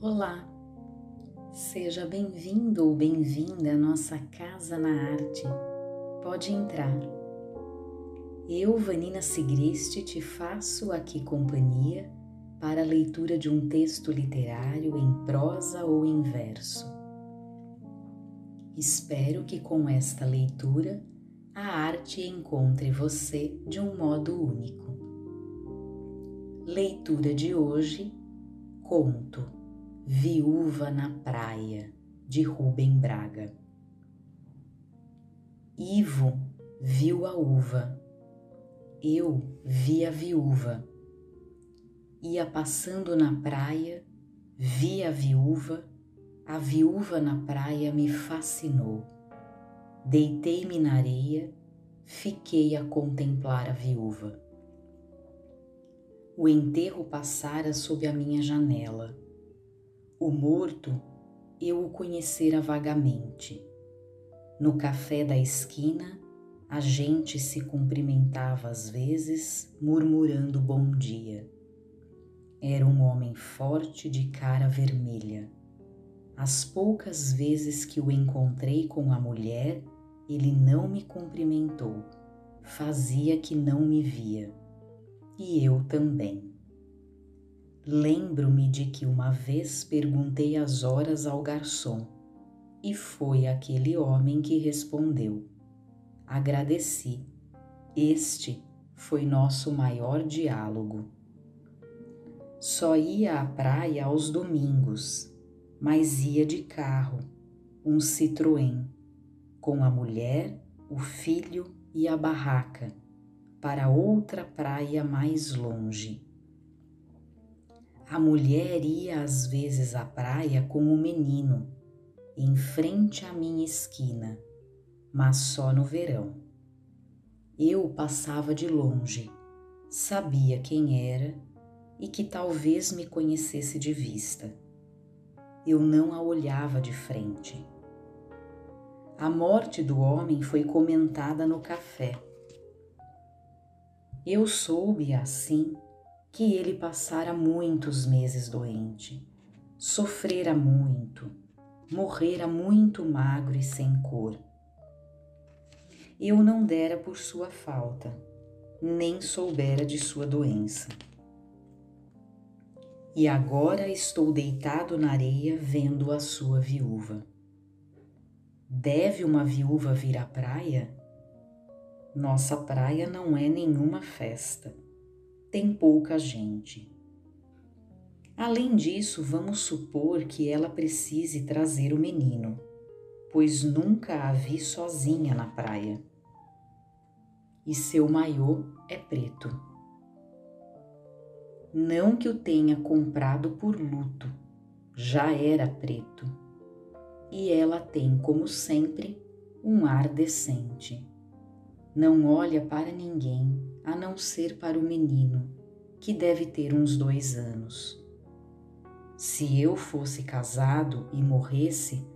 Olá, seja bem-vindo ou bem-vinda à nossa Casa na Arte. Pode entrar. Eu, Vanina Sigrist, te faço aqui companhia para a leitura de um texto literário em prosa ou em verso. Espero que com esta leitura a arte encontre você de um modo único. Leitura de hoje: Conto Viúva na Praia, de Rubem Braga. Ivo viu a uva, eu vi a viúva. Ia passando na praia, vi a viúva, a viúva na praia me fascinou. Deitei-me na areia, fiquei a contemplar a viúva. O enterro passara sob a minha janela o morto eu o conhecera vagamente. No café da esquina, a gente se cumprimentava às vezes, murmurando bom dia. Era um homem forte de cara vermelha. As poucas vezes que o encontrei com a mulher, ele não me cumprimentou, fazia que não me via. E eu também. Lembro-me de que uma vez perguntei as horas ao garçom e foi aquele homem que respondeu. Agradeci. Este foi nosso maior diálogo. Só ia à praia aos domingos, mas ia de carro, um Citroën, com a mulher, o filho e a barraca, para outra praia mais longe a mulher ia às vezes à praia com o menino, em frente à minha esquina, mas só no verão. Eu passava de longe, sabia quem era e que talvez me conhecesse de vista. Eu não a olhava de frente. A morte do homem foi comentada no café. Eu soube assim que ele passara muitos meses doente, sofrera muito, morrera muito magro e sem cor. Eu não dera por sua falta, nem soubera de sua doença. E agora estou deitado na areia vendo a sua viúva. Deve uma viúva vir à praia? Nossa praia não é nenhuma festa tem pouca gente. Além disso, vamos supor que ela precise trazer o menino, pois nunca a vi sozinha na praia. E seu maiô é preto. Não que o tenha comprado por luto, já era preto. E ela tem, como sempre, um ar decente. Não olha para ninguém a não ser para o menino, que deve ter uns dois anos. Se eu fosse casado e morresse,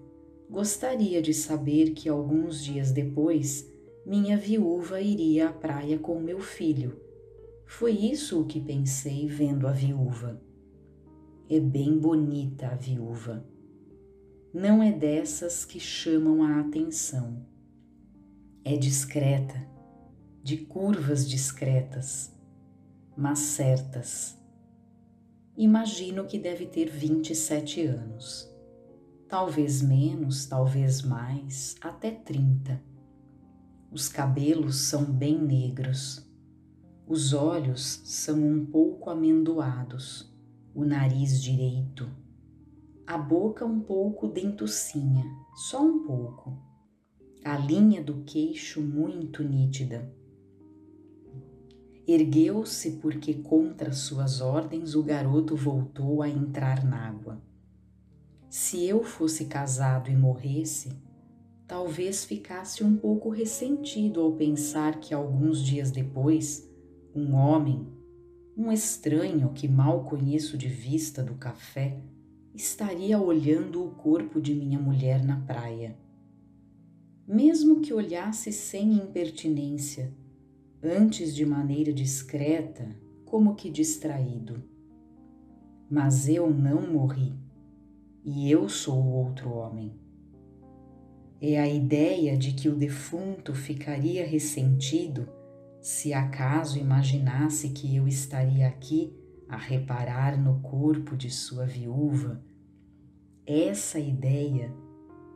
gostaria de saber que alguns dias depois minha viúva iria à praia com meu filho. Foi isso o que pensei vendo a viúva. É bem bonita a viúva. Não é dessas que chamam a atenção. É discreta de curvas discretas, mas certas. Imagino que deve ter 27 anos. Talvez menos, talvez mais, até 30. Os cabelos são bem negros. Os olhos são um pouco amendoados, o nariz direito, a boca um pouco dentucinha, só um pouco, a linha do queixo muito nítida. Ergueu-se porque, contra suas ordens, o garoto voltou a entrar nágua. Se eu fosse casado e morresse, talvez ficasse um pouco ressentido ao pensar que alguns dias depois, um homem, um estranho que mal conheço de vista do café, estaria olhando o corpo de minha mulher na praia. mesmo que olhasse sem impertinência, antes de maneira discreta, como que distraído. Mas eu não morri, e eu sou outro homem. É a ideia de que o defunto ficaria ressentido se acaso imaginasse que eu estaria aqui a reparar no corpo de sua viúva. Essa ideia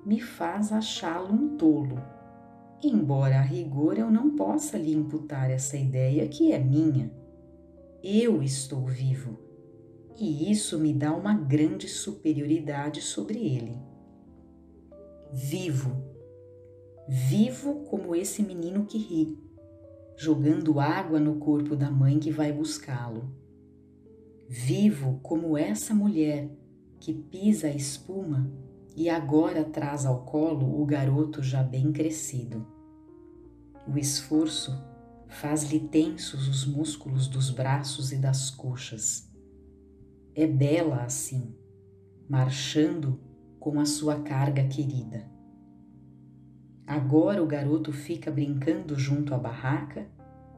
me faz achá-lo um tolo, embora a rigor eu não possa lhe imputar essa ideia que é minha. Eu estou vivo e isso me dá uma grande superioridade sobre ele. Vivo, vivo como esse menino que ri, jogando água no corpo da mãe que vai buscá-lo. Vivo como essa mulher que pisa a espuma e agora traz ao colo o garoto já bem crescido. O esforço faz-lhe tensos os músculos dos braços e das coxas. É bela assim, marchando com a sua carga querida. Agora o garoto fica brincando junto à barraca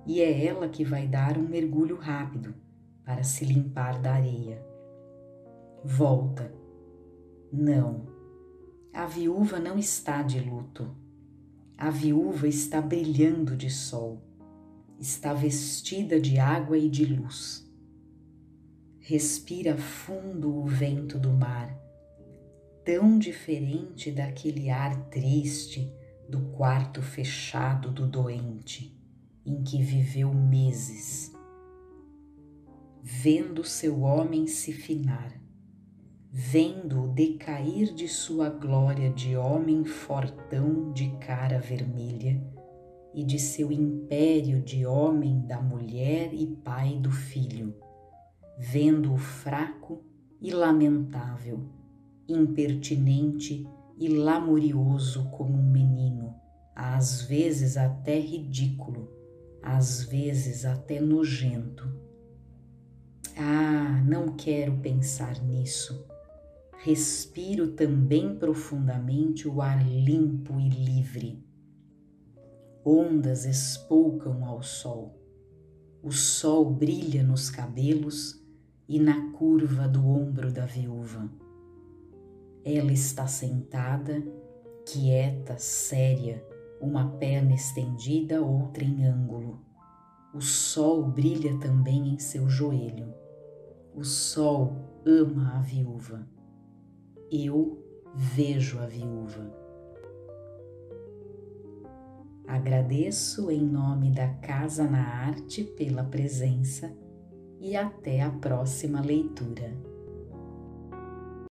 e é ela que vai dar um mergulho rápido para se limpar da areia. Volta. Não a viúva não está de luto. A viúva está brilhando de sol, está vestida de água e de luz. Respira fundo o vento do mar, tão diferente daquele ar triste do quarto fechado do doente, em que viveu meses. Vendo seu homem se finar, vendo-o decair de sua glória de homem fortão de cara vermelha e de seu império de homem da mulher e pai do filho, vendo-o fraco e lamentável, impertinente e lamurioso como um menino, às vezes até ridículo, às vezes até nojento. Ah, não quero pensar nisso respiro também profundamente o ar limpo e livre. Ondas espoucam ao sol. O sol brilha nos cabelos e na curva do ombro da viúva. Ela está sentada, quieta, séria, uma perna estendida, outra em ângulo. O sol brilha também em seu joelho. O sol ama a viúva eu vejo a viúva. Agradeço em nome da Casa na Arte pela presença e até a próxima leitura.